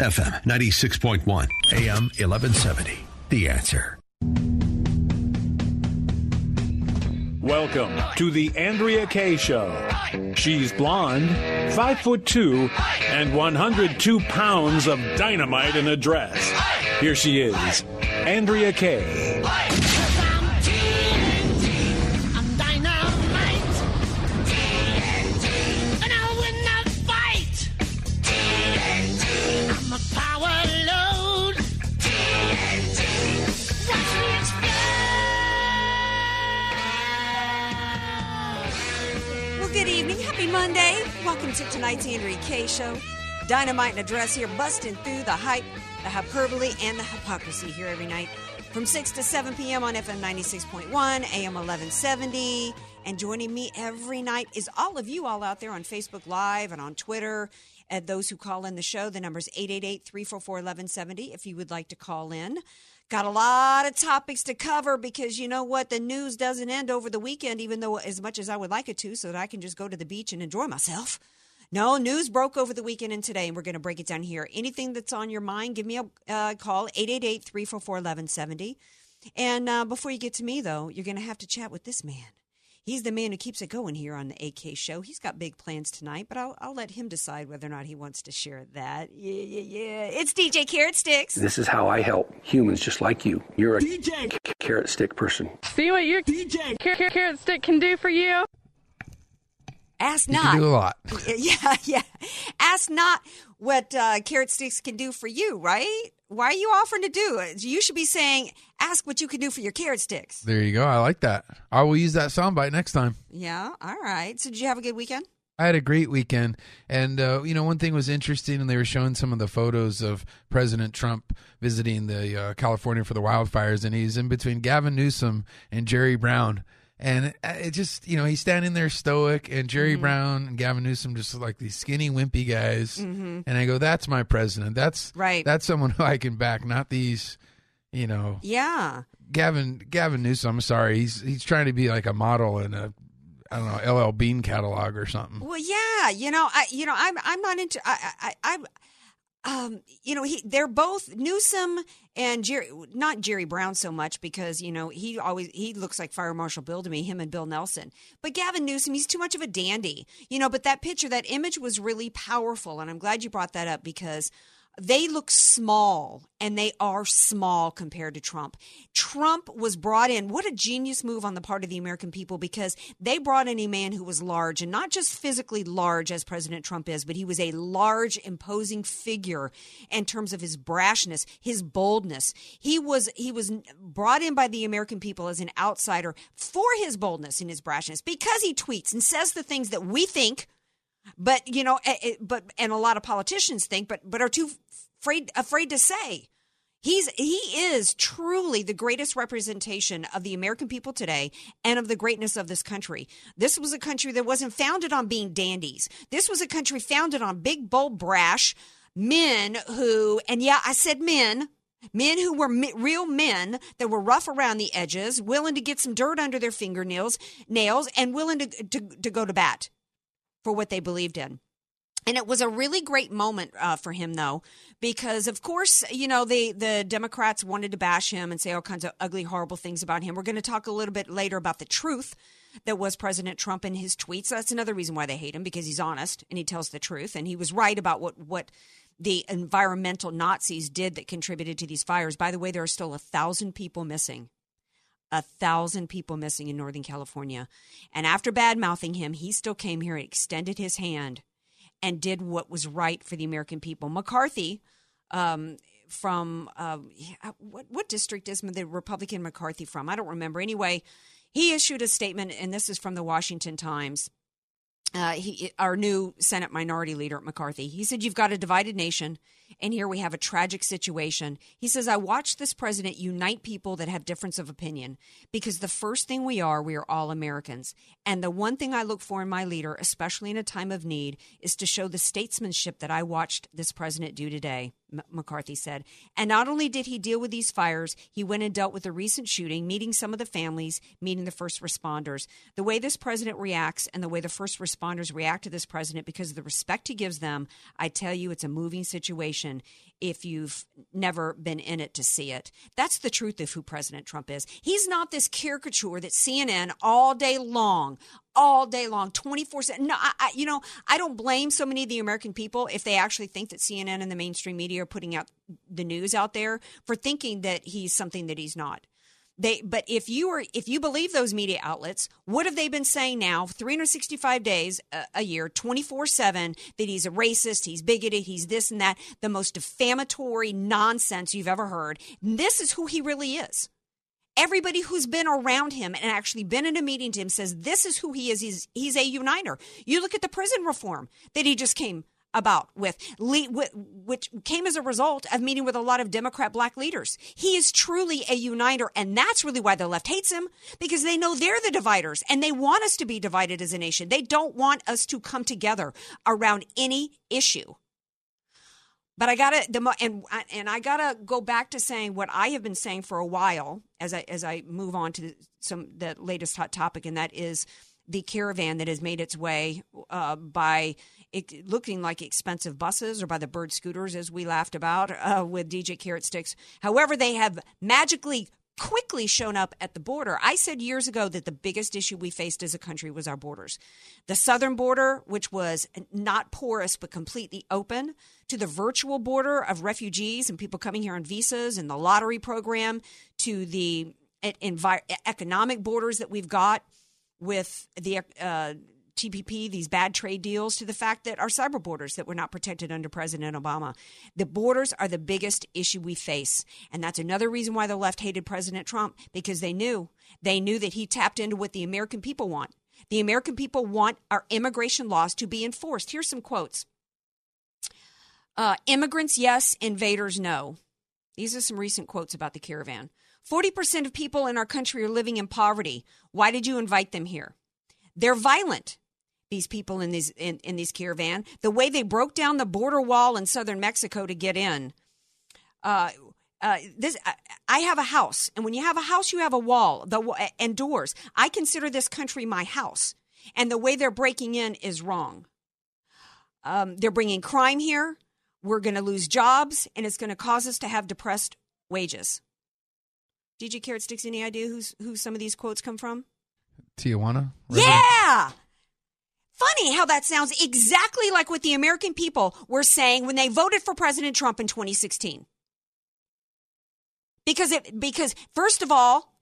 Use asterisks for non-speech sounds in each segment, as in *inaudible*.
FM 96.1, AM 1170. The answer. Welcome to the Andrea Kaye Show. She's blonde, five foot two, and 102 pounds of dynamite in a dress. Here she is, Andrea Kaye. Monday. Welcome to tonight's Kaye Show. Dynamite and address here, busting through the hype, the hyperbole, and the hypocrisy here every night from 6 to 7 p.m. on FM 96.1, AM 1170. And joining me every night is all of you all out there on Facebook Live and on Twitter. And those who call in the show, the number's 888 344 1170 if you would like to call in. Got a lot of topics to cover because you know what? The news doesn't end over the weekend, even though as much as I would like it to, so that I can just go to the beach and enjoy myself. No, news broke over the weekend and today, and we're going to break it down here. Anything that's on your mind, give me a uh, call, 888 344 1170. And uh, before you get to me, though, you're going to have to chat with this man. He's the man who keeps it going here on the AK show. He's got big plans tonight, but I'll, I'll let him decide whether or not he wants to share that. Yeah, yeah, yeah. It's DJ Carrot Sticks. This is how I help humans just like you. You're a DJ carrot stick person. See what your DJ car- car- carrot stick can do for you? Ask You not. can do a lot. *laughs* Yeah, yeah. Ask not what uh, carrot sticks can do for you, right? Why are you offering to do it? You should be saying, ask what you can do for your carrot sticks. There you go. I like that. I will use that soundbite next time. Yeah, all right. So, did you have a good weekend? I had a great weekend, and uh, you know one thing was interesting, and they were showing some of the photos of President Trump visiting the uh, California for the wildfires, and he's in between Gavin Newsom and Jerry Brown, and it, it just you know he's standing there stoic, and Jerry Mm-hmm. Brown and Gavin Newsom just like these skinny, wimpy guys, and I go, that's my president. That's Mm-hmm. Right. That's someone *laughs* who I can back, not these, you know, Yeah. Gavin Gavin Newsom. I'm sorry, he's he's trying to be like a model in a I don't know LL Bean catalog or something. Well, yeah. You know, I, you know, I'm, I'm not into, I, I, I, um, you know, he, they're both Newsom and Jerry, not Jerry Brown so much because you know he always he looks like Fire Marshal Bill to me, him and Bill Nelson. But Gavin Newsom, he's too much of a dandy, you know. But that picture, that image was really powerful, and I'm glad you brought that up because they look small and they are small compared to Trump. Trump was brought in. What a genius move on the part of the American people because they brought in a man who was large and not just physically large as President Trump is, but he was a large, imposing figure in terms of his brashness, his boldness. He was he was brought in by the American people as an outsider for his boldness and his brashness because he tweets and says the things that we think but you know eh, but and a lot of politicians think but but are too afraid afraid to say. He's he is truly the greatest representation of the american people today and of the greatness of this country. This was a country that wasn't founded on being dandies. This was a country founded on big bold brash men who and yeah i said men Men who were real men that were rough around the edges, willing to get some dirt under their fingernails, nails, and willing to, to, to go to bat for what they believed in. And it was a really great moment uh, for him, though, because of course, you know, the the Democrats wanted to bash him and say all kinds of ugly, horrible things about him. We're going to talk a little bit later about the truth that was President Trump in his tweets. That's another reason why they hate him because he's honest and he tells the truth, and he was right about what what the environmental Nazis did that contributed to these fires. By the way, there are still a thousand people missing a thousand people missing in Northern California. And after bad mouthing him, he still came here and extended his hand and did what was right for the American people. McCarthy, um, from uh, what what district is the Republican McCarthy from? I don't remember. Anyway, he issued a statement, and this is from the Washington Times. Uh, he, our new Senate Minority Leader McCarthy, he said, "You've got a divided nation, And here we have a tragic situation. He says, I watched this president unite people that have difference of opinion because the first thing we are, we are all Americans. And the one thing I look for in my leader, especially in a time of need, is to show the statesmanship that I watched this president do today. McCarthy said. And not only did he deal with these fires, he went and dealt with the recent shooting, meeting some of the families, meeting the first responders. The way this president reacts and the way the first responders react to this president because of the respect he gives them, I tell you, it's a moving situation if you've never been in it to see it. That's the truth of who President Trump is. He's not this caricature that CNN all day long, all day long, 24 7. No, I, I, you know, I don't blame so many of the American people if they actually think that CNN and the mainstream media are putting out the news out there for thinking that he's something that he's not. They, but if you are, if you believe those media outlets, what have they been saying now? 365 days a, a year, 24 seven, that he's a racist, he's bigoted, he's this and that, the most defamatory nonsense you've ever heard. This is who he really is. Everybody who's been around him and actually been in a meeting to him says this is who he is. He's he's a uniter. You look at the prison reform that he just came about with, which came as a result of meeting with a lot of Democrat black leaders. He is truly a uniter, and that's really why the left hates him because they know they're the dividers and they want us to be divided as a nation. They don't want us to come together around any issue. But I gotta the and and I gotta go back to saying what I have been saying for a while as I as I move on to some the latest hot topic, and that is the caravan that has made its way uh, by it, looking like expensive buses or by the bird scooters, as we laughed about uh, with DJ Carrot Sticks. However, they have magically quickly shown up at the border. I said years ago that the biggest issue we faced as a country was our borders. The southern border, which was not porous but completely open, to the virtual border of refugees and people coming here on visas and the lottery program, to the economic borders that we've got with the uh, TPP, these bad trade deals, to the fact that our cyber borders that were not protected under President Obama. The borders are the biggest issue we face. And that's another reason why the left hated President Trump, because they knew. They knew that he tapped into what the American people want. The American people want our immigration laws to be enforced. Here's some quotes uh, Immigrants, yes. Invaders, no. These are some recent quotes about the caravan. 40% of people in our country are living in poverty. Why did you invite them here? They're violent these people in these in, in these caravan, the way they broke down the border wall in southern Mexico to get in. Uh, uh, this I have a house, and when you have a house, you have a wall, the and doors. I consider this country my house, and the way they're breaking in is wrong. Um, they're bringing crime here. We're going to lose jobs, and it's going to cause us to have depressed wages. DJ Carrot Sticks, any idea who's who some of these quotes come from? Tijuana. Resident? Yeah, funny how that sounds exactly like what the American people were saying when they voted for President Trump in 2016. Because it because first of all,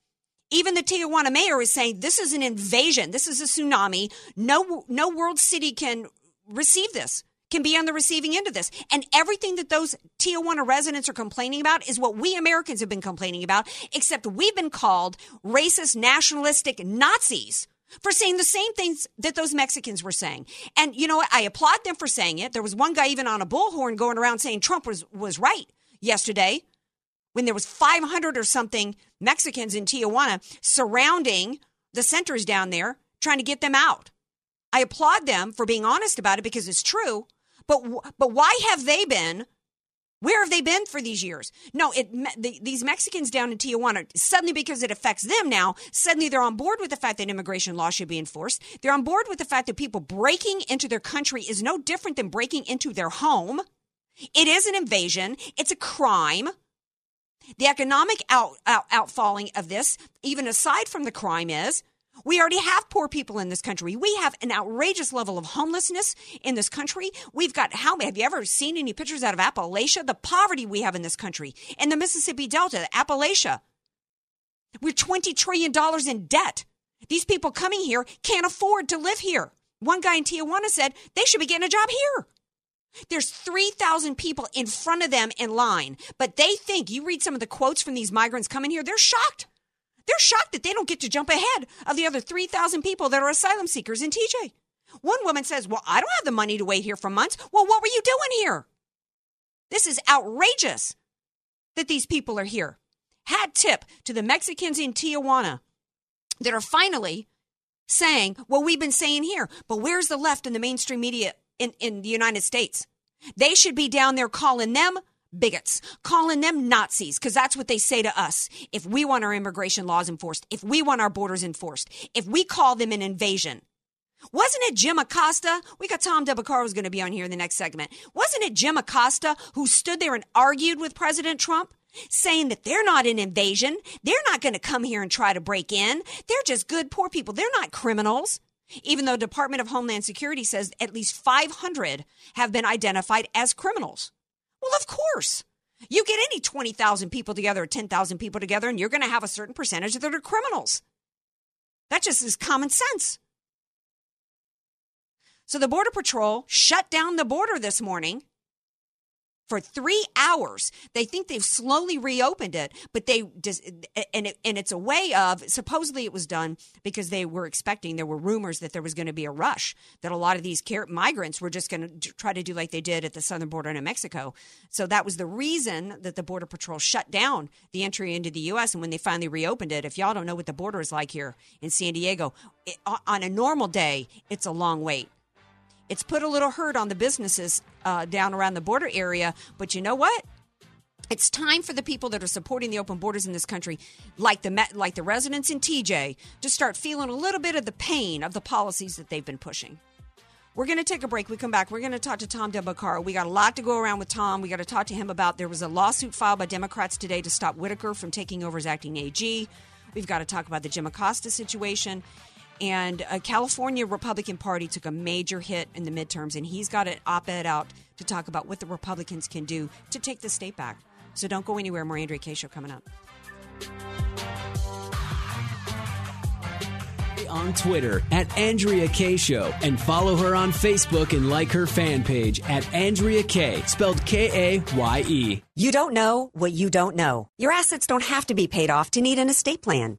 even the Tijuana mayor is saying this is an invasion. This is a tsunami. No no world city can receive this. Can be on the receiving end of this. And everything that those Tijuana residents are complaining about is what we Americans have been complaining about, except we've been called racist, nationalistic Nazis for saying the same things that those Mexicans were saying. And you know what? I applaud them for saying it. There was one guy even on a bullhorn going around saying Trump was, was right yesterday when there was 500 or something Mexicans in Tijuana surrounding the centers down there trying to get them out. I applaud them for being honest about it because it's true. But but why have they been where have they been for these years? No, it the, these Mexicans down in Tijuana suddenly because it affects them now. Suddenly they're on board with the fact that immigration law should be enforced. They're on board with the fact that people breaking into their country is no different than breaking into their home. It is an invasion. It's a crime. The economic out, out, outfalling of this, even aside from the crime, is we already have poor people in this country. We have an outrageous level of homelessness in this country. We've got how many have you ever seen any pictures out of Appalachia? The poverty we have in this country. In the Mississippi Delta, Appalachia. We're $20 trillion in debt. These people coming here can't afford to live here. One guy in Tijuana said they should be getting a job here. There's 3,000 people in front of them in line, but they think you read some of the quotes from these migrants coming here, they're shocked. They're shocked that they don't get to jump ahead of the other 3,000 people that are asylum seekers in TJ. One woman says, Well, I don't have the money to wait here for months. Well, what were you doing here? This is outrageous that these people are here. Hat tip to the Mexicans in Tijuana that are finally saying what we've been saying here. But where's the left in the mainstream media in, in the United States? They should be down there calling them bigots, calling them Nazis, because that's what they say to us. If we want our immigration laws enforced, if we want our borders enforced, if we call them an invasion. Wasn't it Jim Acosta? We got Tom who's going to be on here in the next segment. Wasn't it Jim Acosta who stood there and argued with President Trump? Saying that they're not an invasion. They're not going to come here and try to break in. They're just good, poor people. They're not criminals. Even though Department of Homeland Security says at least 500 have been identified as criminals. Well, of course. You get any 20,000 people together or 10,000 people together, and you're going to have a certain percentage that are criminals. That just is common sense. So the Border Patrol shut down the border this morning for three hours. They think they've slowly reopened it, but they and it, and it's a way of supposedly it was done because they were expecting there were rumors that there was going to be a rush that a lot of these care, migrants were just going to try to do like they did at the southern border in Mexico. So that was the reason that the border patrol shut down the entry into the U.S. And when they finally reopened it, if y'all don't know what the border is like here in San Diego, it, on a normal day, it's a long wait. It's put a little hurt on the businesses uh, down around the border area, but you know what? It's time for the people that are supporting the open borders in this country, like the like the residents in TJ, to start feeling a little bit of the pain of the policies that they've been pushing. We're going to take a break. We come back. We're going to talk to Tom Del Beccaro. We got a lot to go around with Tom. We got to talk to him about there was a lawsuit filed by Democrats today to stop Whitaker from taking over as acting AG. We've got to talk about the Jim Acosta situation. And a California Republican Party took a major hit in the midterms, and he's got an op ed out to talk about what the Republicans can do to take the state back. So don't go anywhere. More Andrea Kaye Show coming up. on Twitter at Andrea Kaye Show and follow her on Facebook and like her fan page at Andrea Kaye, spelled K A Y E. You don't know what you don't know. Your assets don't have to be paid off to need an estate plan.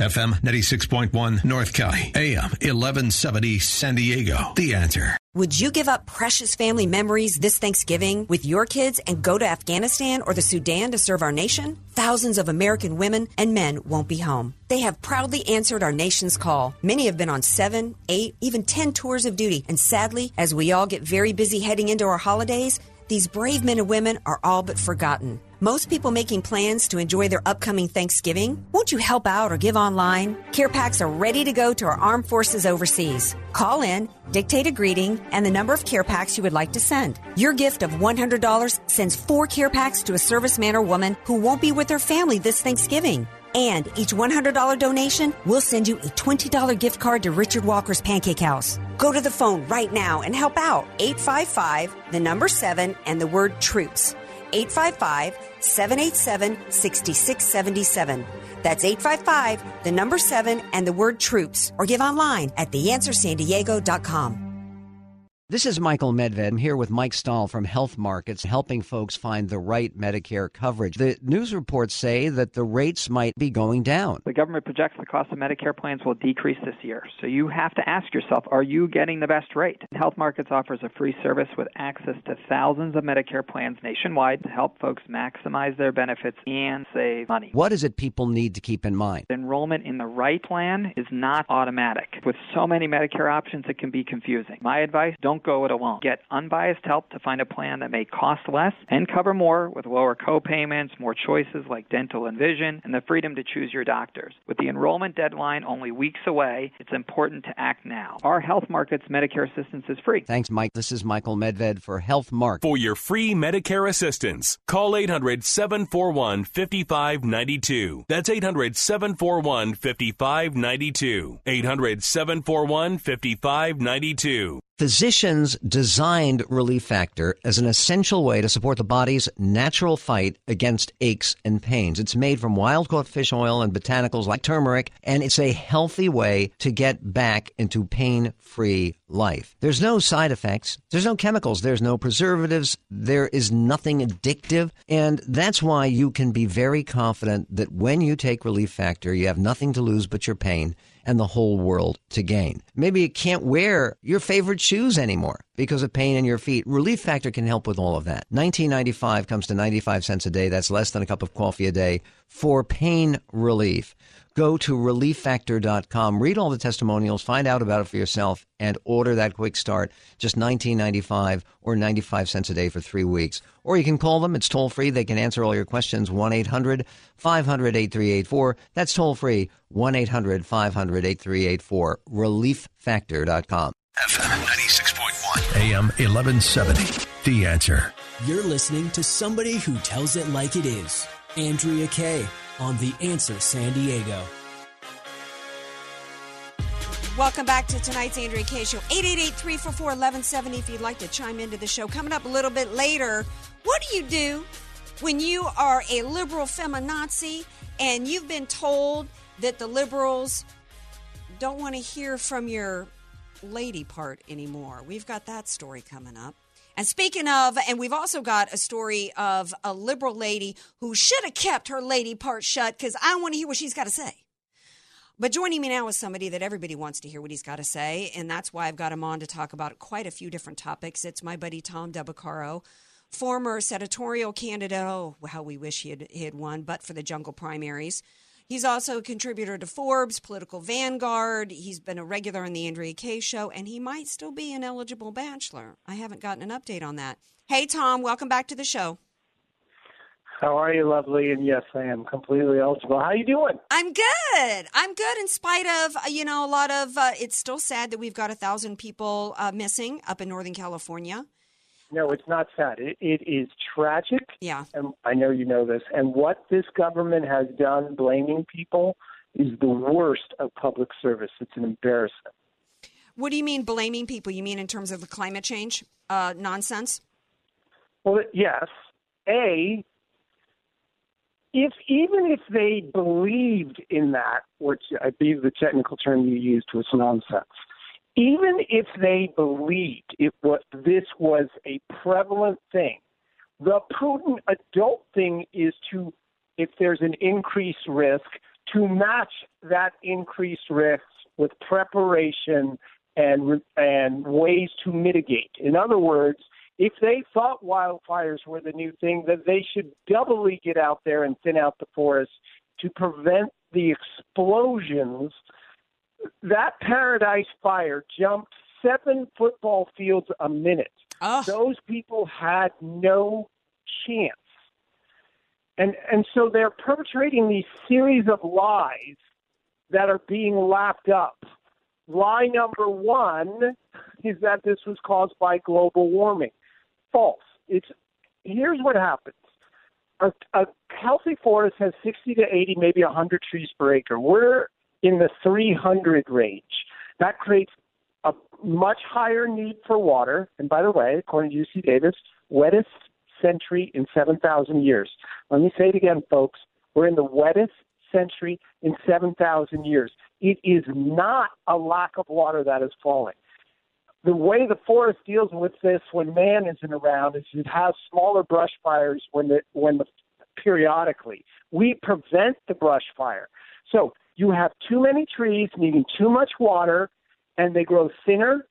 FM 96.1 North County, AM 1170 San Diego. The answer. Would you give up precious family memories this Thanksgiving with your kids and go to Afghanistan or the Sudan to serve our nation? Thousands of American women and men won't be home. They have proudly answered our nation's call. Many have been on seven, eight, even ten tours of duty. And sadly, as we all get very busy heading into our holidays, these brave men and women are all but forgotten. Most people making plans to enjoy their upcoming Thanksgiving, won't you help out or give online? Care packs are ready to go to our armed forces overseas. Call in, dictate a greeting, and the number of care packs you would like to send. Your gift of $100 sends four care packs to a serviceman or woman who won't be with their family this Thanksgiving. And each $100 donation will send you a $20 gift card to Richard Walker's Pancake House. Go to the phone right now and help out. 855, the number 7, and the word troops. 855 787 6677. That's 855, the number 7, and the word troops, or give online at theanswersandiego.com. This is Michael Medved. I'm here with Mike Stahl from Health Markets, helping folks find the right Medicare coverage. The news reports say that the rates might be going down. The government projects the cost of Medicare plans will decrease this year. So you have to ask yourself, are you getting the best rate? Health Markets offers a free service with access to thousands of Medicare plans nationwide to help folks maximize their benefits and save money. What is it people need to keep in mind? Enrollment in the right plan is not automatic. With so many Medicare options, it can be confusing. My advice, don't go it alone. Get unbiased help to find a plan that may cost less and cover more with lower co-payments, more choices like dental and vision, and the freedom to choose your doctors. With the enrollment deadline only weeks away, it's important to act now. Our Health Markets Medicare assistance is free. Thanks, Mike. This is Michael Medved for Health Mark. For your free Medicare assistance, call 800 741 5592. That's 800 741 5592. 800 741 5592. Physicians designed Relief Factor as an essential way to support the body's natural fight against aches and pains. It's made from wild caught fish oil and botanicals like turmeric, and it's a healthy way to get back into pain free life. There's no side effects, there's no chemicals, there's no preservatives, there is nothing addictive, and that's why you can be very confident that when you take Relief Factor, you have nothing to lose but your pain and the whole world to gain. Maybe you can't wear your favorite shoes anymore because of pain in your feet. Relief Factor can help with all of that. 1995 comes to 95 cents a day. That's less than a cup of coffee a day for pain relief. Go to relieffactor.com, read all the testimonials, find out about it for yourself, and order that quick start. Just $19.95 or 95 cents a day for three weeks. Or you can call them. It's toll free. They can answer all your questions. 1 800 500 8384. That's toll free. 1 800 500 8384. Relieffactor.com. FM 96.1, AM 1170. The answer. You're listening to somebody who tells it like it is. Andrea Kaye on The Answer San Diego. Welcome back to tonight's Andrea Kaye Show. 888-344-1170 if you'd like to chime into the show. Coming up a little bit later, what do you do when you are a liberal feminazi and you've been told that the liberals don't want to hear from your lady part anymore? We've got that story coming up. And speaking of, and we've also got a story of a liberal lady who should have kept her lady part shut because I want to hear what she's got to say. But joining me now is somebody that everybody wants to hear what he's got to say, and that's why I've got him on to talk about quite a few different topics. It's my buddy Tom Del Beccaro, former senatorial candidate. Oh, how we wish he had, he had won, but for the jungle primaries. He's also a contributor to Forbes, Political Vanguard. He's been a regular on the Andrea Kaye show, and he might still be an eligible bachelor. I haven't gotten an update on that. Hey, Tom, welcome back to the show. How are you, lovely? And yes, I am completely eligible. How you doing? I'm good. I'm good in spite of, uh, you know, a lot of, uh, it's still sad that we've got a thousand people uh, missing up in Northern California. No, it's not sad. It, it is tragic. Yeah. And I know you know this. And what this government has done, blaming people, is the worst of public service. It's an embarrassment. What do you mean blaming people? You mean in terms of the climate change uh, nonsense? Well, yes. A, if even if they believed in that, which I believe the technical term you used was nonsense, even if they believed it was this was a prevalent thing, the prudent adult thing is to, if there's an increased risk, to match that increased risk with preparation and and ways to mitigate. In other words, if they thought wildfires were the new thing, that they should doubly get out there and thin out the forest to prevent the explosions. That Paradise Fire jumped seven football fields a minute. Ah. Those people had no chance. And and so they're perpetrating these series of lies that are being lapped up. Lie number one is that this was caused by global warming. False. It's here's what happens. A, a healthy forest has 60 to 80, maybe 100 trees per acre. We're in the 300 range. That creates a much higher need for water. And by the way, according to UC Davis, wettest century in 7,000 years. Let me say it again, folks. We're in the wettest century in 7,000 years. It is not a lack of water that is falling. The way the forest deals with this when man isn't around is it has smaller brush fires when the when the periodically. We prevent the brush fire. So you have too many trees needing too much water and they grow thinner,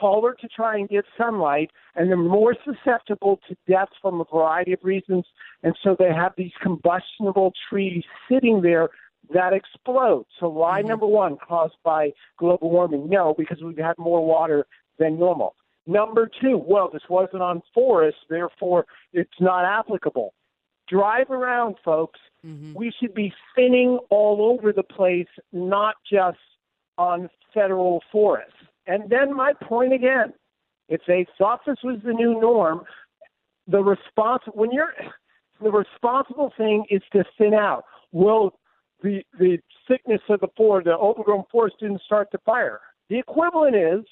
taller to try and get sunlight, and they're more susceptible to death from a variety of reasons. And so they have these combustible trees sitting there that explode. So lie mm-hmm. number one caused by global warming, no, because we've had more water than normal. Number two, well, this wasn't on forest, therefore it's not applicable. Drive around, folks. Mm-hmm. We should be thinning all over the place, not just on federal forests. And then my point again, if they thought this was the new norm, the response when you're the responsible thing is to thin out. Well, the the thickness of the forest, the overgrown forest didn't start the fire. The equivalent is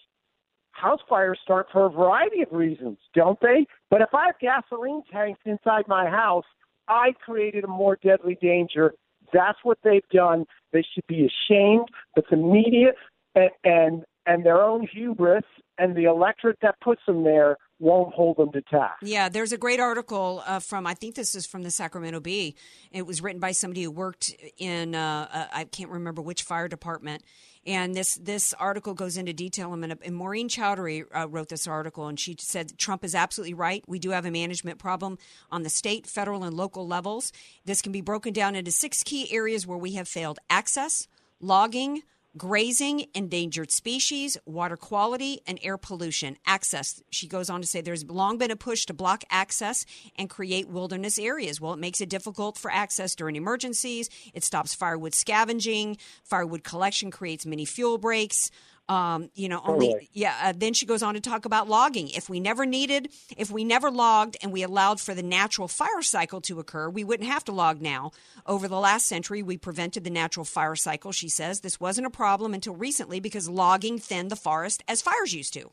house fires start for a variety of reasons, don't they? But if I have gasoline tanks inside my house, I created a more deadly danger. That's what they've done. They should be ashamed. But the media and and, and their own hubris and the electorate that puts them there won't hold them to task. Yeah, there's a great article uh, from I think this is from the Sacramento Bee. It was written by somebody who worked in uh, uh, I can't remember which fire department. And this this article goes into detail. And, and Maureen Chowdhury uh, wrote this article, and she said Trump is absolutely right. We do have a management problem on the state, federal, and local levels. This can be broken down into six key areas where we have failed: access, logging, grazing, endangered species, water quality, and air pollution. Access, she goes on to say, there's long been a push to block access and create wilderness areas. Well, it makes it difficult for access during emergencies. It stops firewood scavenging. Firewood collection creates many fuel breaks. Um, you know, only Totally. yeah. Uh, then she goes on to talk about logging. If we never needed, if we never logged, and we allowed for the natural fire cycle to occur, we wouldn't have to log now. Over the last century, we prevented the natural fire cycle. She says this wasn't a problem until recently because logging thinned the forest as fires used to.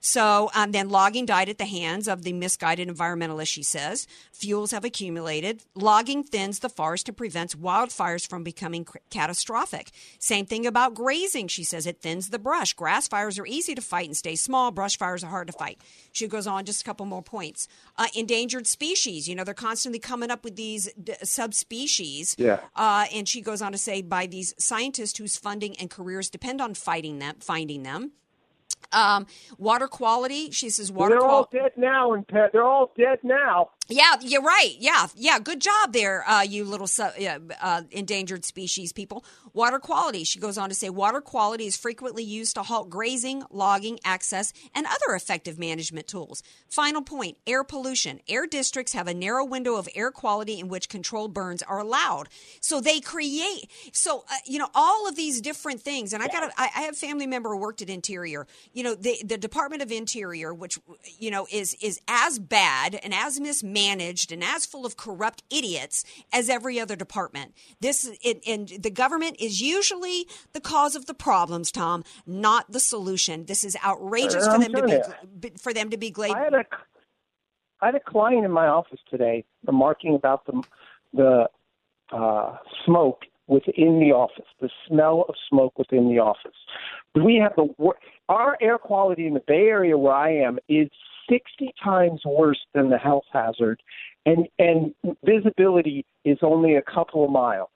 So um, then logging died at the hands of the misguided environmentalists, she says. Fuels have accumulated. Logging thins the forest and prevents wildfires from becoming c- catastrophic. Same thing about grazing, she says. It thins the brush. Grass fires are easy to fight and stay small. Brush fires are hard to fight. She goes on just a couple more points. Uh, endangered species, you know, they're constantly coming up with these d- subspecies. Yeah. Uh, and she goes on to say by these scientists whose funding and careers depend on fighting them, finding them. Um, water quality, she says water They're all dead now, and they're all dead now. Yeah, you're right. Yeah, yeah. Good job there, uh, you little uh, endangered species people. Water quality. She goes on to say water quality is frequently used to halt grazing, logging, access, and other effective management tools. Final point air pollution. Air districts have a narrow window of air quality in which controlled burns are allowed. So they create, so, uh, you know, all of these different things. And I got, I, have a family member who worked at Interior. You know, the, the Department of Interior, which, you know, is, is as bad and as mismanaged and as full of corrupt idiots as every other department. This, it, and the government is usually the cause of the problems, Tom, not the solution. This is outrageous Uh, for them to be, for them to be glad. I had a I had a client in my office today remarking about the the uh, smoke within the office, the smell of smoke within the office. We have the our air quality in the Bay Area where I am is 60 times worse than the health hazard, and and visibility is only a couple of miles.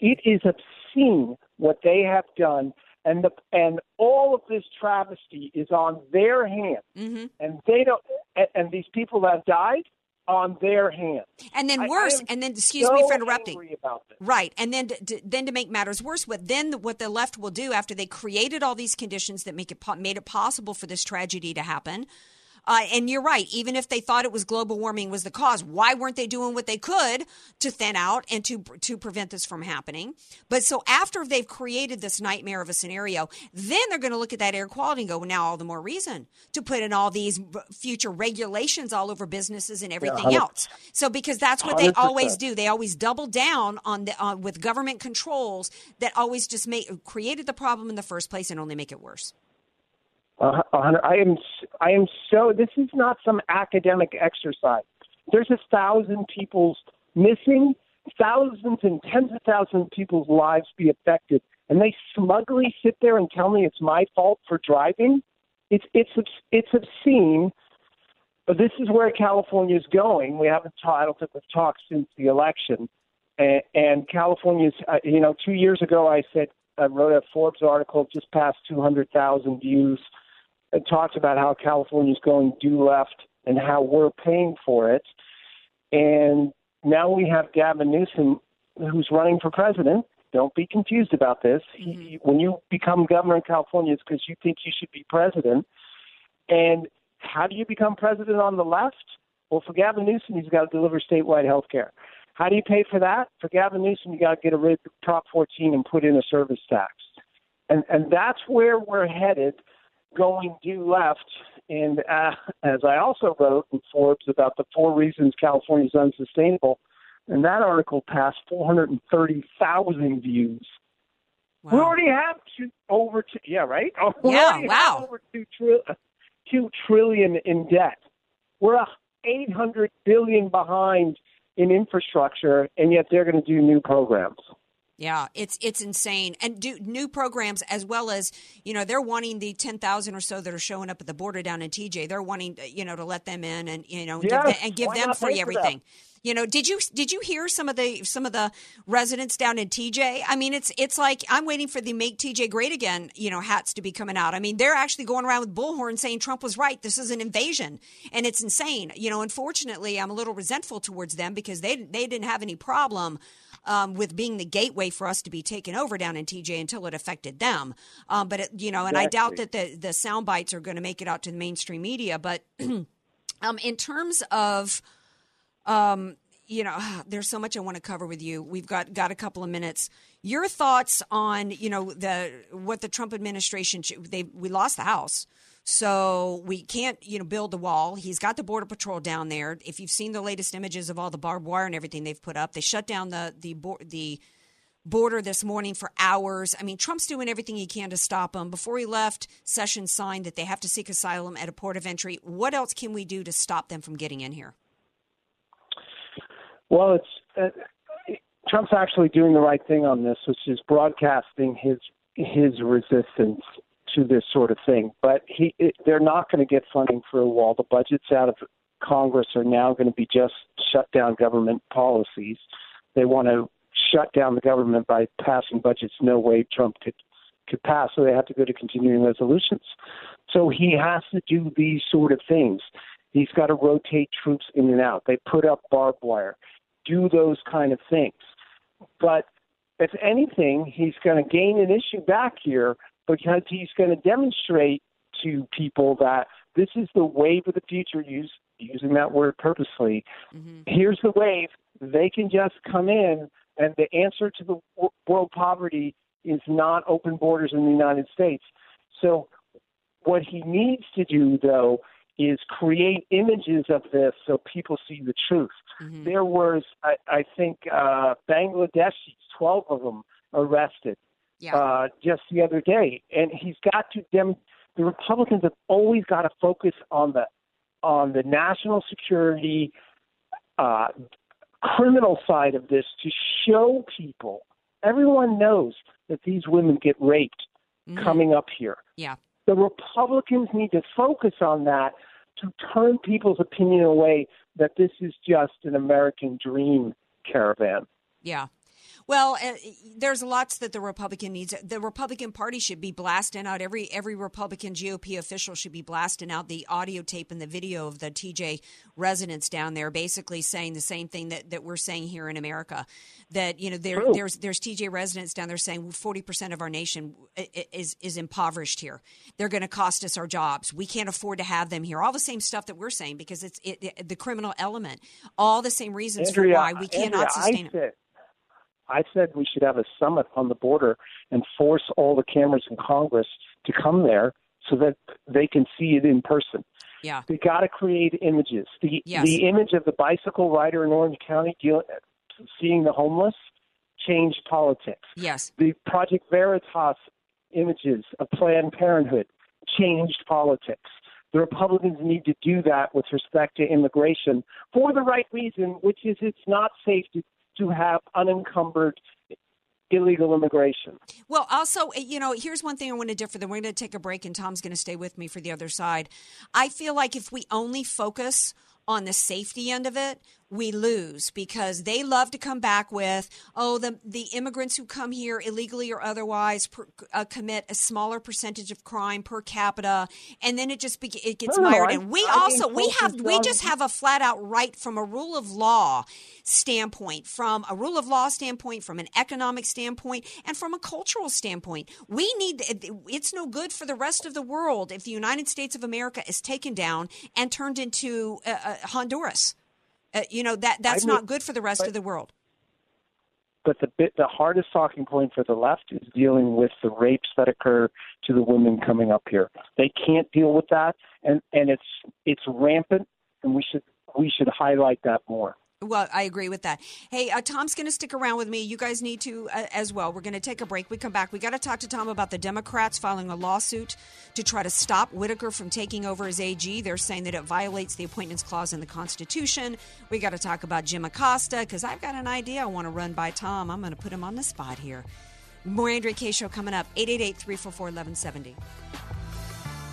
It is obscene what they have done, and the and all of this travesty is on their hands, Mm-hmm. and they don't. And, and these people that died on their hands. And then worse, and then excuse so me for interrupting. angry about this. Right, and then to, then to make matters worse, what then what the left will do after they created all these conditions that make it made it possible for this tragedy to happen. Uh, and you're right. Even if they thought it was global warming was the cause, why weren't they doing what they could to thin out and to to prevent this from happening? But so after they've created this nightmare of a scenario, then they're going to look at that air quality and go, well, now all the more reason to put in all these future regulations all over businesses and everything hundred- else. So because that's what they 100%. always do. They always double down on the on, with government controls that always just make created the problem in the first place and only make it worse. Uh, I am I am so. This is not some academic exercise. There's a thousand people's missing, thousands and tens of thousands of people's lives be affected, and they smugly sit there and tell me it's my fault for driving. It's it's it's obscene. But this is where California is going. We haven't talked. I don't think we've talked since the election. And, and California's, uh, you know, two years ago I said I wrote a Forbes article just past 200,000 views. It talks about how California's going due left and how we're paying for it. And now we have Gavin Newsom, who's running for president. Don't be confused about this. He, mm-hmm. when you become governor in California, it's because you think you should be president. And how do you become president on the left? Well, for Gavin Newsom, he's got to deliver statewide health care. How do you pay for that? For Gavin Newsom, you got to get rid of Prop 14 and put in a service tax. And, and that's where we're headed going due left. And uh, as I also wrote in Forbes about the four reasons California is unsustainable, and that article passed 430,000 views. Wow. We already have two, over two, yeah, right? *laughs* We Yeah, wow. over two, tri- two trillion in debt. We're a 800 billion behind in infrastructure, and yet they're going to do new programs. Yeah, it's it's insane, and do new programs as well as you know they're wanting the ten thousand or so that are showing up at the border down in TJ. They're wanting uh, you know to let them in and you know give Yes, them, and give them free everything. You know, did you did you hear some of the some of the residents down in TJ? I mean, it's it's like I'm waiting for the "Make TJ Great Again" you know hats to be coming out. I mean, they're actually going around with bullhorn saying Trump was right. This is an invasion, and it's insane. You know, unfortunately, I'm a little resentful towards them because they they didn't have any problem um, with being the gateway for us to be taken over down in TJ until it affected them. Um, but it, you know, and I doubt that the the sound bites are going to make it out to the mainstream media. But *clears throat* um, in terms of um, you know, there's so much I want to cover with you. We've got got a couple of minutes. Your thoughts on you know the what the Trump administration they we lost the House. So we can't, you know, build the wall. He's got the border patrol down there. If you've seen the latest images of all the barbed wire and everything they've put up, they shut down the the the border this morning for hours. I mean, Trump's doing everything he can to stop them. Before he left, Sessions signed that they have to seek asylum at a port of entry. What else can we do to stop them from getting in here? Well, it's uh, Trump's actually doing the right thing on this, which is broadcasting his his resistance to this sort of thing. But he, it, they're not going to get funding for a wall. The budgets out of Congress are now going to be just shut down government policies. They want to shut down the government by passing budgets no way Trump could could pass, so they have to go to continuing resolutions. So he has to do these sort of things. He's got to rotate troops in and out. They put up barbed wire, do those kind of things. But if anything, he's going to gain an issue back here because he's going to demonstrate to people that this is the wave of the future. Use using that word purposely. Mm-hmm. Here's the wave. They can just come in, and the answer to the world poverty is not open borders in the United States. So, what he needs to do, though, is create images of this so people see the truth. There was, I, I think, uh, Bangladeshis, 12 of them arrested uh, just the other day, and he's got to dem. The Republicans have always got to focus on the on the national security, uh, criminal side of this to show people. Everyone knows that these women get raped coming up here. Yeah. The Republicans need to focus on that to turn people's opinion away that this is just an American dream caravan. Yeah. Well, uh, there's lots that the Republican needs. The Republican Party should be blasting out every every Republican GOP official should be blasting out the audio tape and the video of the TJ residents down there, basically saying the same thing that, that we're saying here in America. That you know there there's there's TJ residents down there saying 40 percent of our nation i- i- is is impoverished here. They're going to cost us our jobs. We can't afford to have them here. All the same stuff that we're saying because it's it, it- the criminal element. All the same reasons Andrea, for why we cannot Andrea, sustain I it. said, I said we should have a summit on the border and force all the cameras in Congress to come there so that they can see it in person. Yeah. They got to create images. The Yes. the image of the bicycle rider in Orange County deal, seeing the homeless changed politics. Yes. The Project Veritas images of Planned Parenthood changed politics. The Republicans need to do that with respect to immigration for the right reason, which is it's not safe to, to have unencumbered illegal immigration. Well, also, uh, you know, here's one thing I want to differ. Then we're going to take a break, and Tom's going to stay with me for the other side. I feel like if we only focus on the safety end of it, we lose because they love to come back with, oh, the the immigrants who come here illegally or otherwise per, uh, commit a smaller percentage of crime per capita, and then it just be, it gets No, mired in. We I also we have we just have a flat out right from a rule of law standpoint, from a rule of law standpoint, from an economic standpoint, and from a cultural standpoint. We need it's no good for the rest of the world if the United States of America is taken down and turned into uh, uh, Honduras. Uh, you know that that's I mean- not good for the rest of the world. But the bit, the hardest talking point for the left is dealing with the rapes that occur to the women coming up here. They can't deal with that, and and it's it's rampant, and we should we should highlight that more. Well, I agree with that. Hey, uh, Tom's going to stick around with me. You guys need to uh, as well. We're going to take a break. We come back. We got to talk to Tom about the Democrats filing a lawsuit to try to stop Whitaker from taking over as AG. They're saying that it violates the appointments clause in the Constitution. We got to talk about Jim Acosta because I've got an idea I want to run by Tom. I'm going to put him on the spot here. More Andrea Kaye. Show coming up 888 344 1170.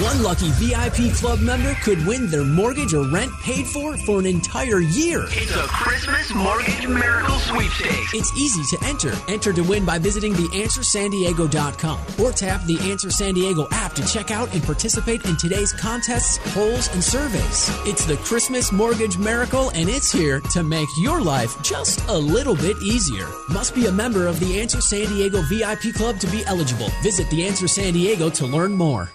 One lucky VIP club member could win their mortgage or rent paid for for an entire year. It's a Christmas Mortgage Miracle Sweepstakes. It's easy to enter. Enter to win by visiting theanswersandiego.com or tap the Answer San Diego app to check out and participate in today's contests, polls, and surveys. It's the Christmas Mortgage Miracle, and it's here to make your life just a little bit easier. Must be a member of the Answer San Diego VIP Club to be eligible. Visit the Answer San Diego to learn more.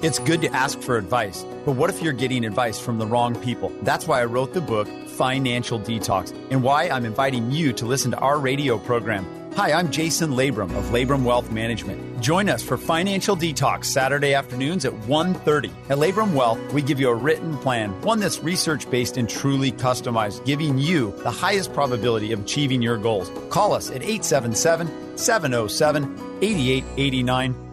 It's good to ask for advice, but what if you're getting advice from the wrong people? That's why I wrote the book Financial Detox and why I'm inviting you to listen to our radio program. Hi, I'm Jason Labrum of Labrum Wealth Management. Join us for Financial Detox Saturday afternoons at 1:30. At Labrum Wealth, we give you a written plan, one that's research-based and truly customized, giving you the highest probability of achieving your goals. Call us at 877-707-8889.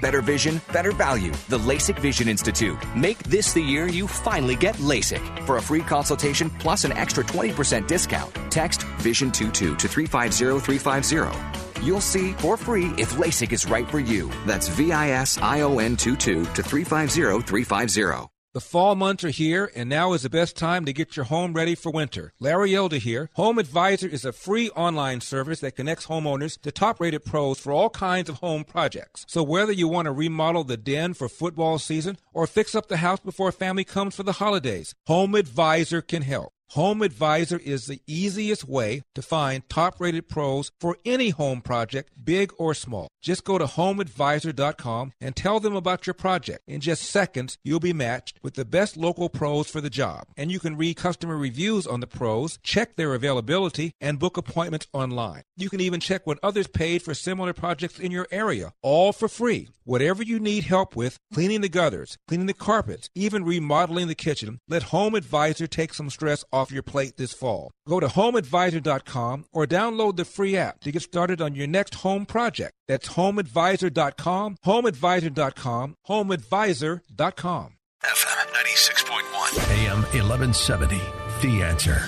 Better vision, better value. The LASIK Vision Institute. Make this the year you finally get LASIK. For a free consultation plus an extra 20% discount, text VISION22 to 350350. You'll see for free if LASIK is right for you. That's V I S I O N 22 to 350350. The fall months are here, and now is the best time to get your home ready for winter. Larry Elder here. Home Advisor is a free online service that connects homeowners to top rated pros for all kinds of home projects. So, whether you want to remodel the den for football season or fix up the house before family comes for the holidays, Home Advisor can help. Home Advisor is the easiest way to find top rated pros for any home project, big or small. Just go to homeadvisor.com and tell them about your project. In just seconds, you'll be matched with the best local pros for the job. And you can read customer reviews on the pros, check their availability, and book appointments online. You can even check what others paid for similar projects in your area, all for free. Whatever you need help with, cleaning the gutters, cleaning the carpets, even remodeling the kitchen, let Home Advisor take some stress off your plate this fall. Go to homeadvisor.com or download the free app to get started on your next home project. That's homeadvisor.com, homeadvisor.com, homeadvisor.com. FM 96.1, AM 1170. The answer.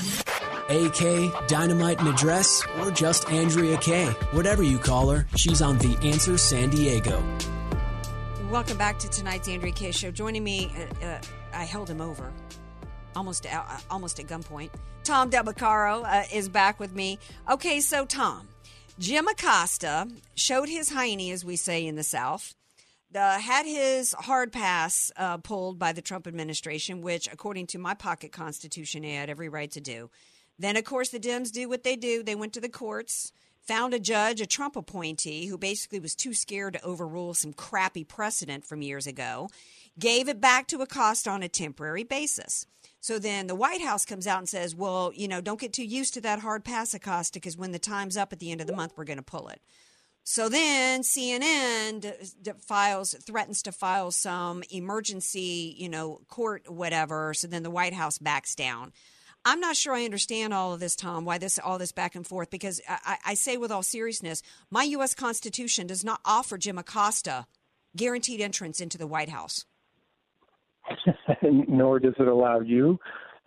AK, Dynamite and Address, or just Andrea Kaye. Whatever you call her, she's on The Answer San Diego. Welcome back to tonight's Andrea Kaye show. Joining me, uh, uh, I held him over, almost uh, almost at gunpoint. Tom Del Beccaro uh, is back with me. Okay, so Tom, Jim Acosta showed his hiney, as we say in the South. Uh, had his hard pass uh, pulled by the Trump administration, which, according to my pocket constitution, he had every right to do. Then, of course, the Dems do what they do. They went to the courts, found a judge, a Trump appointee, who basically was too scared to overrule some crappy precedent from years ago, gave it back to Acosta on a temporary basis. So then the White House comes out and says, well, you know, don't get too used to that hard pass, Acosta, because when the time's up at the end of the month, we're going to pull it. So then CNN d- d- files threatens to file some emergency, you know, court whatever. So then the White House backs down. I'm not sure I understand all of this, Tom. Why this all this back and forth? Because I, I say with all seriousness, my U.S. Constitution does not offer Jim Acosta guaranteed entrance into the White House. *laughs* Nor does it allow you,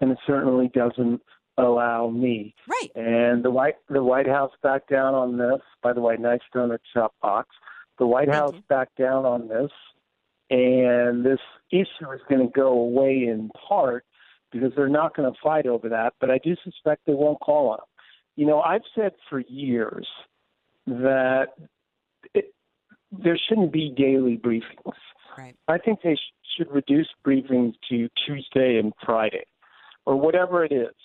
and it certainly doesn't allow me. Right. And the White the White House backed down on this. By the way, nice donut shop box. The White House backed down on this, and this issue is going to go away in part because they're not going to fight over that. But I do suspect they won't call on him. You know, I've said for years that it, there shouldn't be daily briefings. Right. I think they sh- should reduce briefings to Tuesday and Friday, or whatever it is.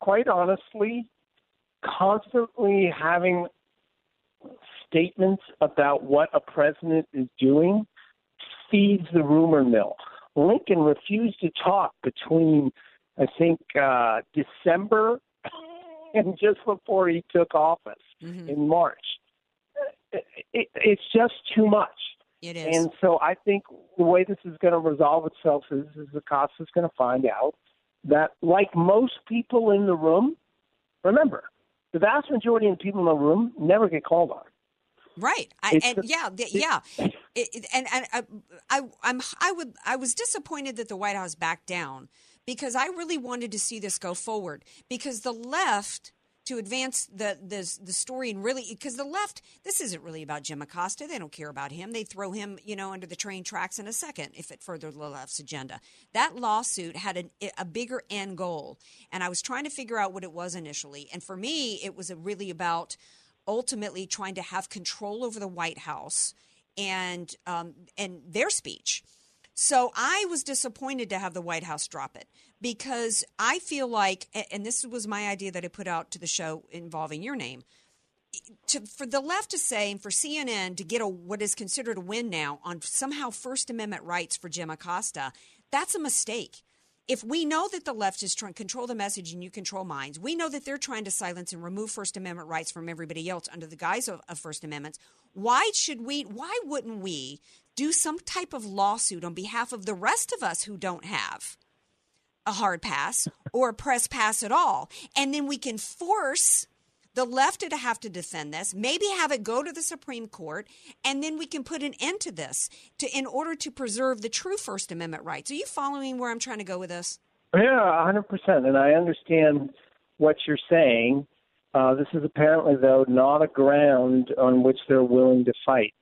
Quite honestly, constantly having statements about what a president is doing feeds the rumor mill. Lincoln refused to talk between, I think, uh, December *laughs* and just before he took office Mm-hmm. in March. It, it, it's just too much. It is. And so I think the way this is going to resolve itself is, is Acosta's going to find out that, like most people in the room, remember, the vast majority of people in the room never get called on. Right. I, and yeah, yeah. It, it- and and I, I, I'm I would I was disappointed that the White House backed down because I really wanted to see this go forward because the left to advance the the the story and really because the left this isn't really about Jim Acosta they don't care about him they throw him you know under the train tracks in a second if it furthered the left's agenda that lawsuit had an, a bigger end goal and I was trying to figure out what it was initially and for me it was really about ultimately trying to have control over the White House and um, and their speech. So I was disappointed to have the White House drop it because I feel like, and this was my idea that I put out to the show involving your name. To, for the left to say and for CNN to get a what is considered a win now on somehow First Amendment rights for Jim Acosta, that's a mistake if we know that the left is trying to control the message and you control minds, we know that they're trying to silence and remove First Amendment rights from everybody else under the guise of, of First Amendments. Why should we? Why wouldn't we do some type of lawsuit on behalf of the rest of us who don't have a hard pass or a press pass at all, and then we can force the left to have to defend this, maybe have it go to the Supreme Court, and then we can put an end to this to in order to preserve the true First Amendment rights. Are you following where I'm trying to go with this? Yeah, hundred percent, and I understand what you're saying. Uh, this is apparently, though, not a ground on which they're willing to fight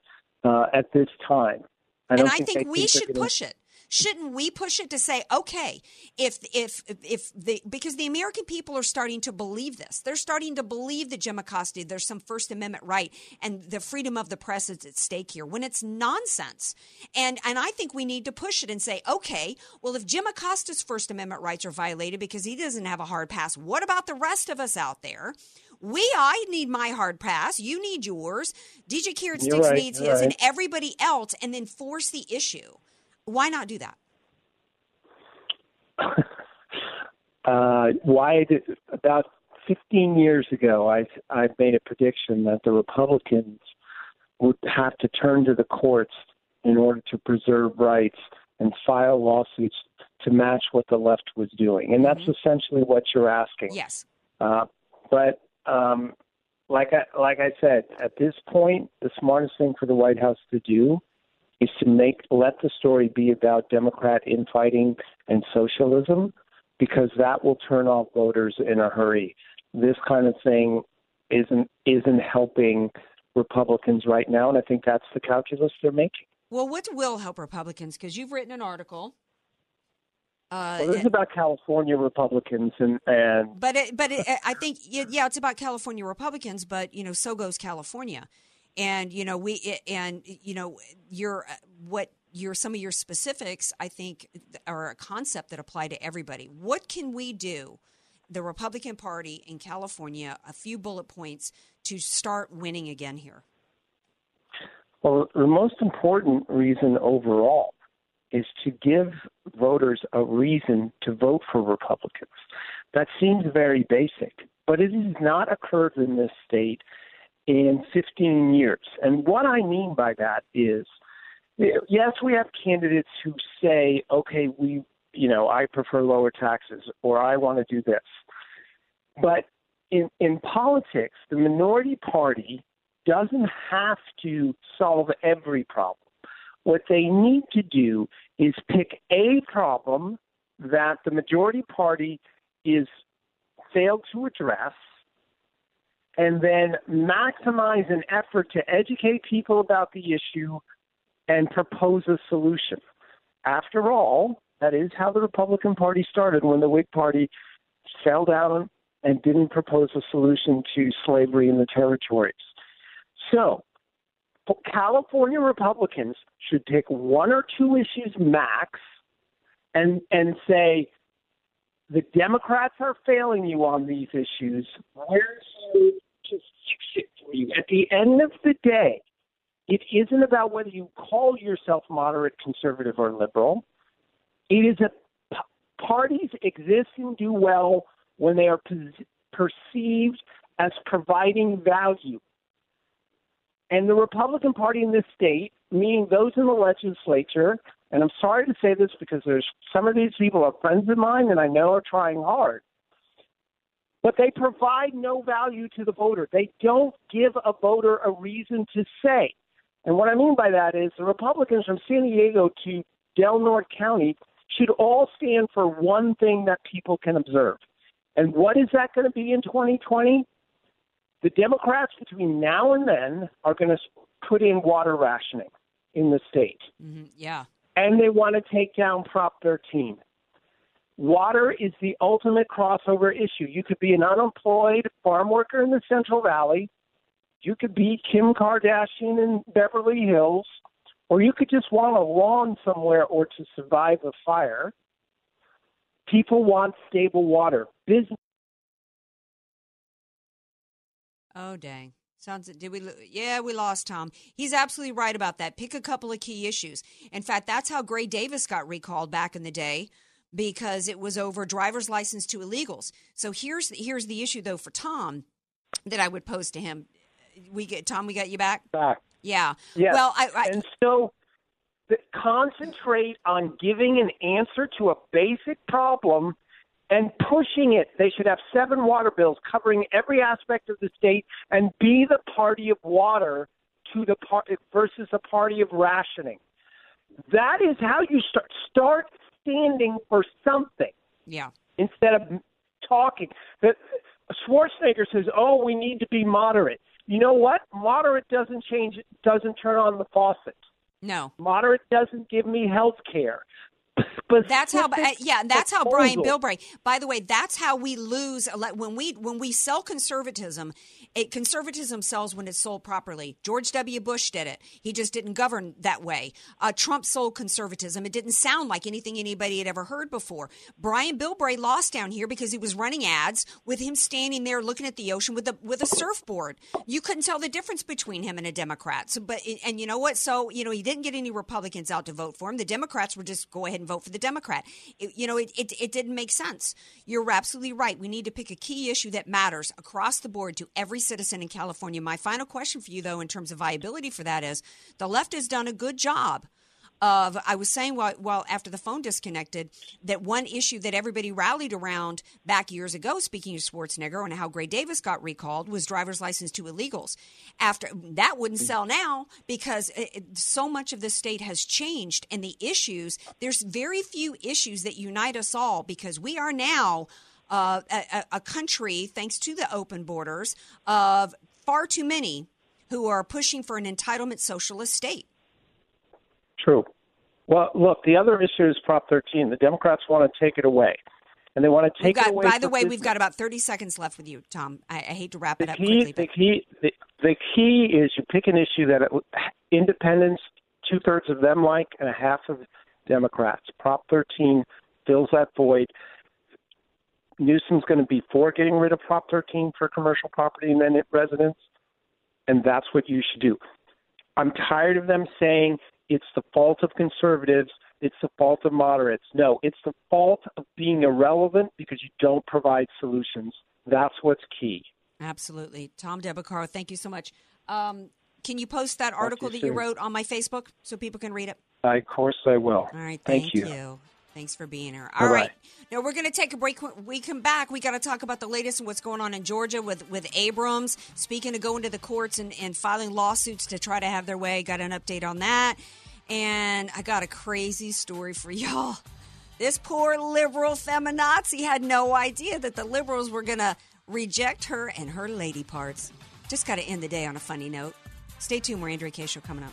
uh, at this time. I and I think, think, we should push it. Shouldn't we push it to say, okay, if if if the because the American people are starting to believe this, they're starting to believe that Jim Acosta there's some First Amendment right and the freedom of the press is at stake here when it's nonsense. And and I think we need to push it and say, okay, well if Jim Acosta's First Amendment rights are violated because he doesn't have a hard pass, what about the rest of us out there? We, I need my hard pass. You need yours. DJ Carrot Sticks right, needs his, and everybody else, and then force the issue. Why not do that? *laughs* uh, why did about 15 years ago I I made a prediction that the Republicans would have to turn to the courts in order to preserve rights and file lawsuits to match what the left was doing, and that's essentially what you're asking. Yes. Uh, but um, like I like I said, at this point, the smartest thing for the White House to do is to make let the story be about Democrat infighting and socialism, because that will turn off voters in a hurry. This kind of thing isn't isn't helping Republicans right now, and I think that's the calculus they're making. Well, what will help Republicans? Because you've written an article. Uh, Well, this is about California Republicans and and but it, but it, I think yeah, yeah, it's about California Republicans, but you know, so goes California, and you know we and you know your uh, what your some of your specifics I think are a concept that apply to everybody. What can we do? The Republican Party in California, a few bullet points to start winning again here. Well, the most important reason overall is to give voters a reason to vote for Republicans. That seems very basic, but it has not occurred in this state in 15 years. And what I mean by that is yes, we have candidates who say, okay, we, you know, I prefer lower taxes or I want to do this. But in, in politics, the minority party doesn't have to solve every problem. What they need to do is pick a problem that the majority party is failed to address and then maximize an effort to educate people about the issue and propose a solution. After all, that is how the Republican Party started when the Whig Party fell down and didn't propose a solution to slavery in the territories. So, California Republicans should pick one or two issues max and and say the Democrats are failing you on these issues. We're here to fix it for you. At the end of the day, it isn't about whether you call yourself moderate, conservative, or liberal. It is a p- parties exist and do well when they are pos- perceived as providing value. And the Republican Party in this state, meaning those in the legislature, and I'm sorry to say this because there's some of these people are friends of mine and I know are trying hard, but they provide no value to the voter. They don't give a voter a reason to say. And what I mean by that is the Republicans from San Diego to Del Norte County should all stand for one thing that people can observe. And what is that going to be in 2020? The Democrats between now and then are going to put in water rationing in the state. Mm-hmm. Yeah. And they want to take down Prop 13. Water is the ultimate crossover issue. You could be an unemployed farm worker in the Central Valley. You could be Kim Kardashian in Beverly Hills, or you could just want a lawn somewhere or to survive a fire. People want stable water. Business. Oh dang. Sounds did we yeah, we lost Tom. He's absolutely right about that. Pick a couple of key issues. In fact, that's how Gray Davis got recalled back in the day because it was over driver's license to illegals. So here's here's the issue though for Tom that I would pose to him. We get Tom, we got you back? Back. Yeah. Yes. Well, I, I and so concentrate on giving an answer to a basic problem and pushing it. They should have seven water bills covering every aspect of the state and be the party of water to the par- versus a party of rationing. That is how you start start standing for something yeah. instead of talking. The, Schwarzenegger says, "Oh, we need to be moderate." You know what? Moderate doesn't change. Doesn't turn on the faucet. No. Moderate doesn't give me health care. That's how uh, yeah that's how brian proposal. bilbray by the way that's how we lose when we when we sell conservatism it, conservatism sells when it's sold properly. George w. Bush did it. He just didn't govern that way. Uh, trump sold conservatism. It didn't sound like anything anybody had ever heard before. Brian bilbray lost down here because he was running ads with him standing there looking at the ocean with a with a surfboard. You couldn't tell the difference between him and a democrat. So but and you know what? So you know he didn't get any republicans out to vote for him. The democrats would just go ahead vote for the democrat. It- you know it, it, it didn't make sense. You're absolutely right. We need to pick a key issue that matters across the board to every citizen in california. My final question for you though in terms of viability for that is the left has done a good job of I was saying while, while after the phone disconnected that one issue that everybody rallied around back years ago, speaking of Schwarzenegger and how Gray Davis got recalled, was driver's license to illegals. After that wouldn't sell now because it, so much of the state has changed, and the issues there's very few issues that unite us all because we are now. Uh, a- a country, thanks to the open borders, of far too many who are pushing for an entitlement socialist state. True. Well, look, the other issue is Prop 13. The Democrats want to take it away, and they want to take it away. by the way, we've got about 30 seconds left with you, Tom. I, I hate to wrap it up key, quickly. the key, the, the key is you pick an issue that it, independents, two thirds of them like, and a half of Democrats. Prop 13 fills that void. Newsom's going to be for getting rid of Prop 13 for commercial property and then residents, and that's what you should do. I'm tired of them saying it's the fault of conservatives, it's the fault of moderates. No, it's the fault of being irrelevant because you don't provide solutions. That's what's key. Absolutely. Tom Del Beccaro, thank you so much. Um, can you post that article you that you wrote on my Facebook so people can read it? I, of course, I will. All right. Thank, Thank, you. you. Thanks for being here. All Bye-bye. right. Now we're going to take a break. When we come back, we got to talk about the latest and what's going on in Georgia with, with Abrams. Speaking of going to the courts and, and filing lawsuits to try to have their way, got an update on that. And I got a crazy story for *laughs* y'all. This poor liberal feminazi had no idea that the liberals were going to reject her and her lady parts. Just got to end the day on a funny note. Stay tuned. We're Andrea Kaye. Show coming up.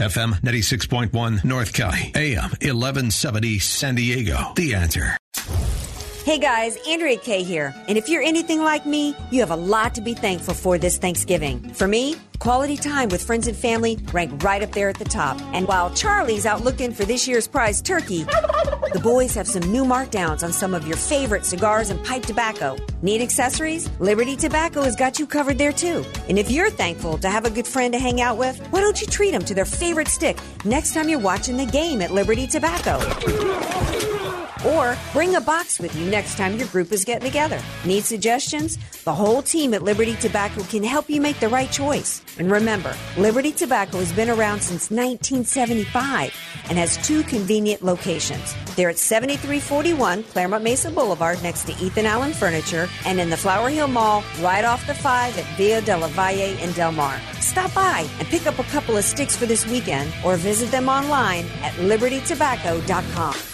FM 96.1 North County, AM 1170 San Diego. The answer. Hey guys, Andrea Kaye here. And if you're anything like me, you have a lot to be thankful for this Thanksgiving. For me, quality time with friends and family rank right up there at the top. And while Charlie's out looking for this year's prize turkey, the boys have some new markdowns on some of your favorite cigars and pipe tobacco. Need accessories? Liberty Tobacco has got you covered there too. And if you're thankful to have a good friend to hang out with, why don't you treat them to their favorite stick next time you're watching the game at Liberty Tobacco? Or bring a box with you next time your group is getting together. Need suggestions? The whole team at Liberty Tobacco can help you make the right choice. And remember, Liberty Tobacco has been around since 1975 and has two convenient locations. They're at 7341 Clairemont Mesa Boulevard next to Ethan Allen Furniture and in the Flower Hill Mall right off the 5 at Via de la Valle in Del Mar. Stop by and pick up a couple of sticks for this weekend or visit them online at libertytobacco.com.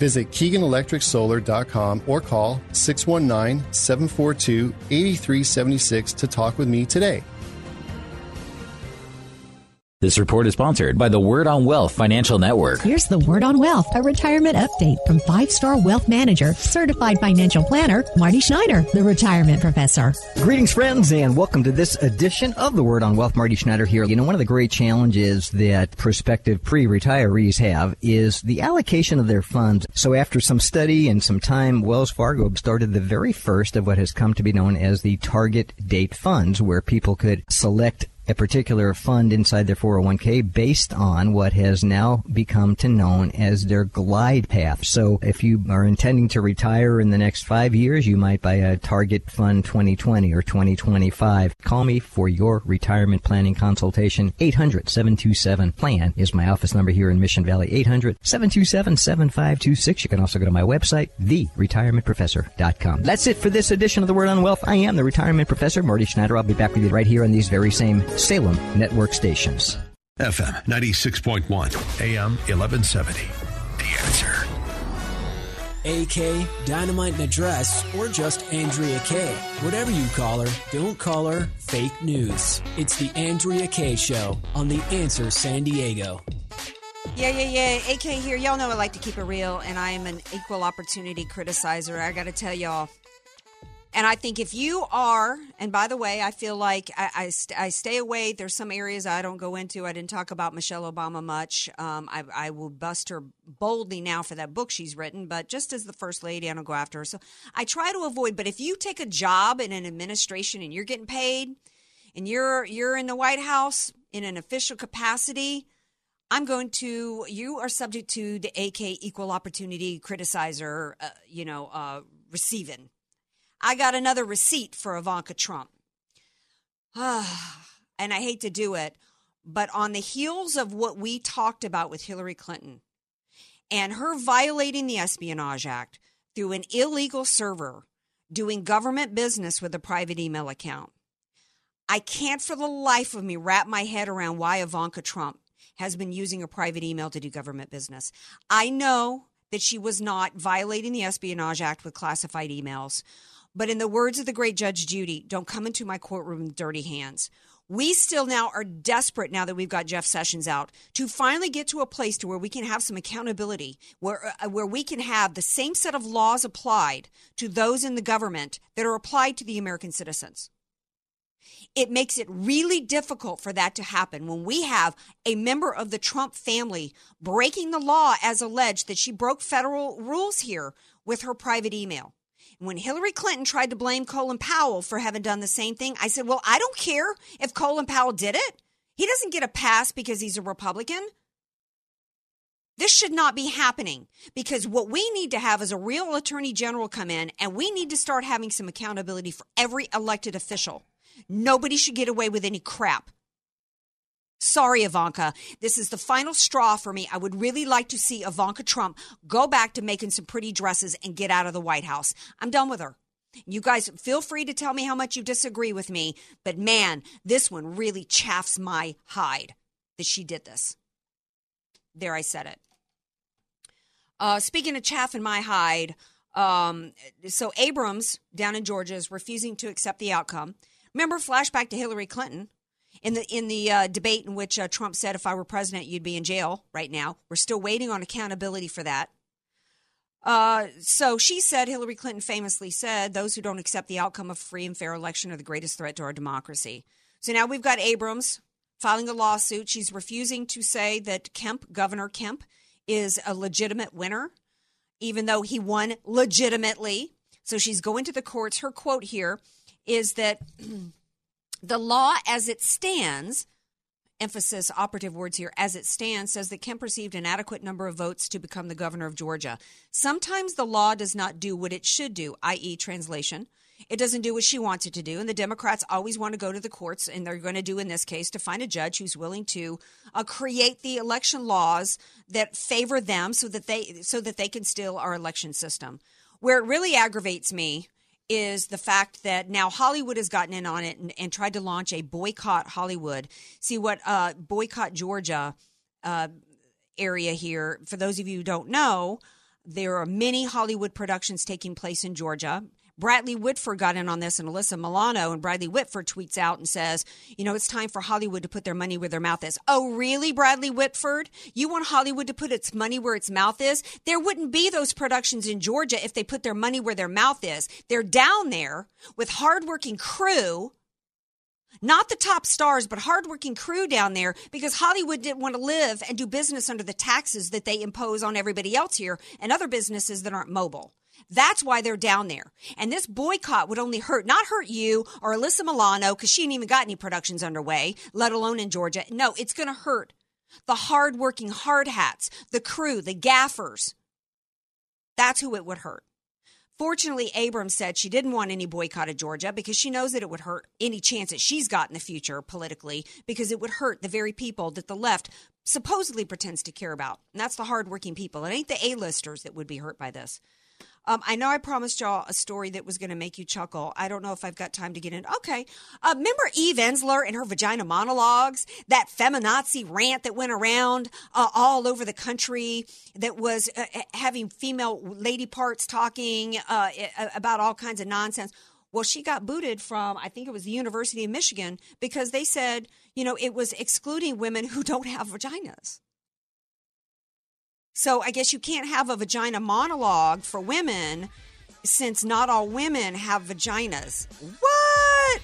Visit KeeganElectricSolar.com or call 619 742 8376 to talk with me today. This report is sponsored by the Word on Wealth Financial Network. Here's the Word on Wealth, a retirement update from five star wealth manager, certified financial planner, Marty Schneider, the retirement professor. Greetings, friends, and welcome to this edition of the Word on Wealth. Marty Schneider here. You know, one of the great challenges that prospective pre retirees have is the allocation of their funds. So, after some study and some time, Wells Fargo started the very first of what has come to be known as the target date funds, where people could select a particular fund inside their 401k based on what has now become to known as their glide path. So if you are intending to retire in the next five years, you might buy a target fund 2020 or 2025. Call me for your retirement planning consultation. 800-727-PLAN is my office number here in Mission Valley. 800-727-7526. You can also go to my website, theretirementprofessor.com. That's it for this edition of The Word on Wealth. I am the retirement professor, Marty Schneider. I'll be back with you right here on these very same Salem network stations. FM 96.1, AM 1170. The answer. AK, Dynamite and Address, or just Andrea Kaye. Whatever you call her, don't call her fake news. It's the Andrea Kaye Show on The Answer San Diego. Yeah, yeah, yeah. AK here. Y'all know I like to keep it real, and I am an equal opportunity criticizer. I got to tell y'all. And I think if you are, and by the way, I feel like I, I, st- I, stay away. There's some areas I don't go into. I didn't talk about Michelle Obama much. Um, I, I, will bust her boldly now for that book she's written, but just as the first lady, I don't go after her. So I try to avoid. But if you take a job in an administration and you're getting paid, and you're you're in the White House in an official capacity, I'm going to. You are subject to the AK equal opportunity criticizer. Uh, you know, uh, receiving. I got another receipt for Ivanka Trump. *sighs* and I hate to do it, but on the heels of what we talked about with Hillary Clinton and her violating the Espionage Act through an illegal server doing government business with a private email account, I can't for the life of me wrap my head around why Ivanka Trump has been using a private email to do government business. I know that she was not violating the Espionage Act with classified emails. But in the words of the great Judge Judy, don't come into my courtroom with dirty hands. We still now are desperate now that we've got Jeff Sessions out to finally get to a place to where we can have some accountability, where uh, where we can have the same set of laws applied to those in the government that are applied to the American citizens. It makes it really difficult for that to happen when we have a member of the Trump family breaking the law as alleged that she broke federal rules here with her private email. When Hillary Clinton tried to blame Colin Powell for having done the same thing, I said, Well, I don't care if Colin Powell did it. He doesn't get a pass because he's a Republican. This should not be happening because what we need to have is a real attorney general come in and we need to start having some accountability for every elected official. Nobody should get away with any crap. Sorry, Ivanka. This is the final straw for me. I would really like to see Ivanka Trump go back to making some pretty dresses and get out of the White House. I'm done with her. You guys feel free to tell me how much you disagree with me, but man, this one really chaffs my hide that she did this. There, I said it. Uh, speaking of chaffing my hide, um, so Abrams down in Georgia is refusing to accept the outcome. Remember, flashback to Hillary Clinton in the in the uh, debate in which uh, Trump said, "If I were president, you'd be in jail." Right now, we're still waiting on accountability for that. Uh, so she said, Hillary Clinton famously said, "Those who don't accept the outcome of free and fair election are the greatest threat to our democracy." So now we've got Abrams filing a lawsuit. She's refusing to say that Kemp, Governor Kemp, is a legitimate winner, even though he won legitimately. So she's going to the courts. Her quote here is that. *clears throat* the law as it stands emphasis operative words here as it stands says that Kemp received an adequate number of votes to become the governor of Georgia. Sometimes the law does not do what it should do, i.e., translation. It doesn't do what she wants it to do. And the Democrats always want to go to the courts, and they're going to do in this case to find a judge who's willing to uh, create the election laws that favor them so that they so that they can steal our election system. Where it really aggravates me is the fact that now Hollywood has gotten in on it and, and tried to launch a boycott Hollywood. See what uh, boycott Georgia uh, area here. For those of you who don't know, there are many Hollywood productions taking place in Georgia. Bradley Whitford got in on this and Alyssa Milano, and Bradley Whitford tweets out and says, You know, it's time for Hollywood to put their money where their mouth is. Oh, really, Bradley Whitford? You want Hollywood to put its money where its mouth is? There wouldn't be those productions in Georgia if they put their money where their mouth is. They're down there with hardworking crew. Not the top stars, but hardworking crew down there because Hollywood didn't want to live and do business under the taxes that they impose on everybody else here and other businesses that aren't mobile. That's why they're down there. And this boycott would only hurt, not hurt you or Alyssa Milano, because she ain't even got any productions underway, let alone in Georgia. No, it's going to hurt the hardworking hard hats, the crew, the gaffers. That's who it would hurt. Fortunately, Abrams said she didn't want any boycott of Georgia because she knows that it would hurt any chance that she's got in the future politically because it would hurt the very people that the left supposedly pretends to care about. And that's the hardworking people. It ain't the A-listers that would be hurt by this. Um, I know I promised y'all a story that was going to make you chuckle. I don't know if I've got time to get in. Okay. Uh, remember Eve Ensler and her vagina monologues? That feminazi rant that went around uh, all over the country that was uh, having female lady parts talking uh, about all kinds of nonsense. Well, she got booted from, I think it was the University of Michigan, because they said, you know, it was excluding women who don't have vaginas. So I guess you can't have a vagina monologue for women since not all women have vaginas. What?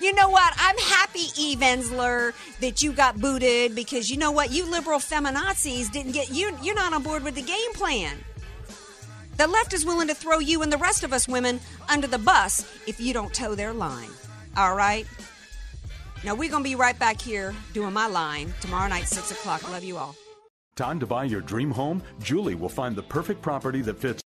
You know what? I'm happy, Eve Ensler, that you got booted because you know what? You liberal feminazis didn't get you. You're not on board with the game plan. The left is willing to throw you and the rest of us women under the bus if you don't toe their line. All right? Now we're gonna be right back here doing my line tomorrow night, six o'clock. Love you all. Time to buy your dream home? Julie will find the perfect property that fits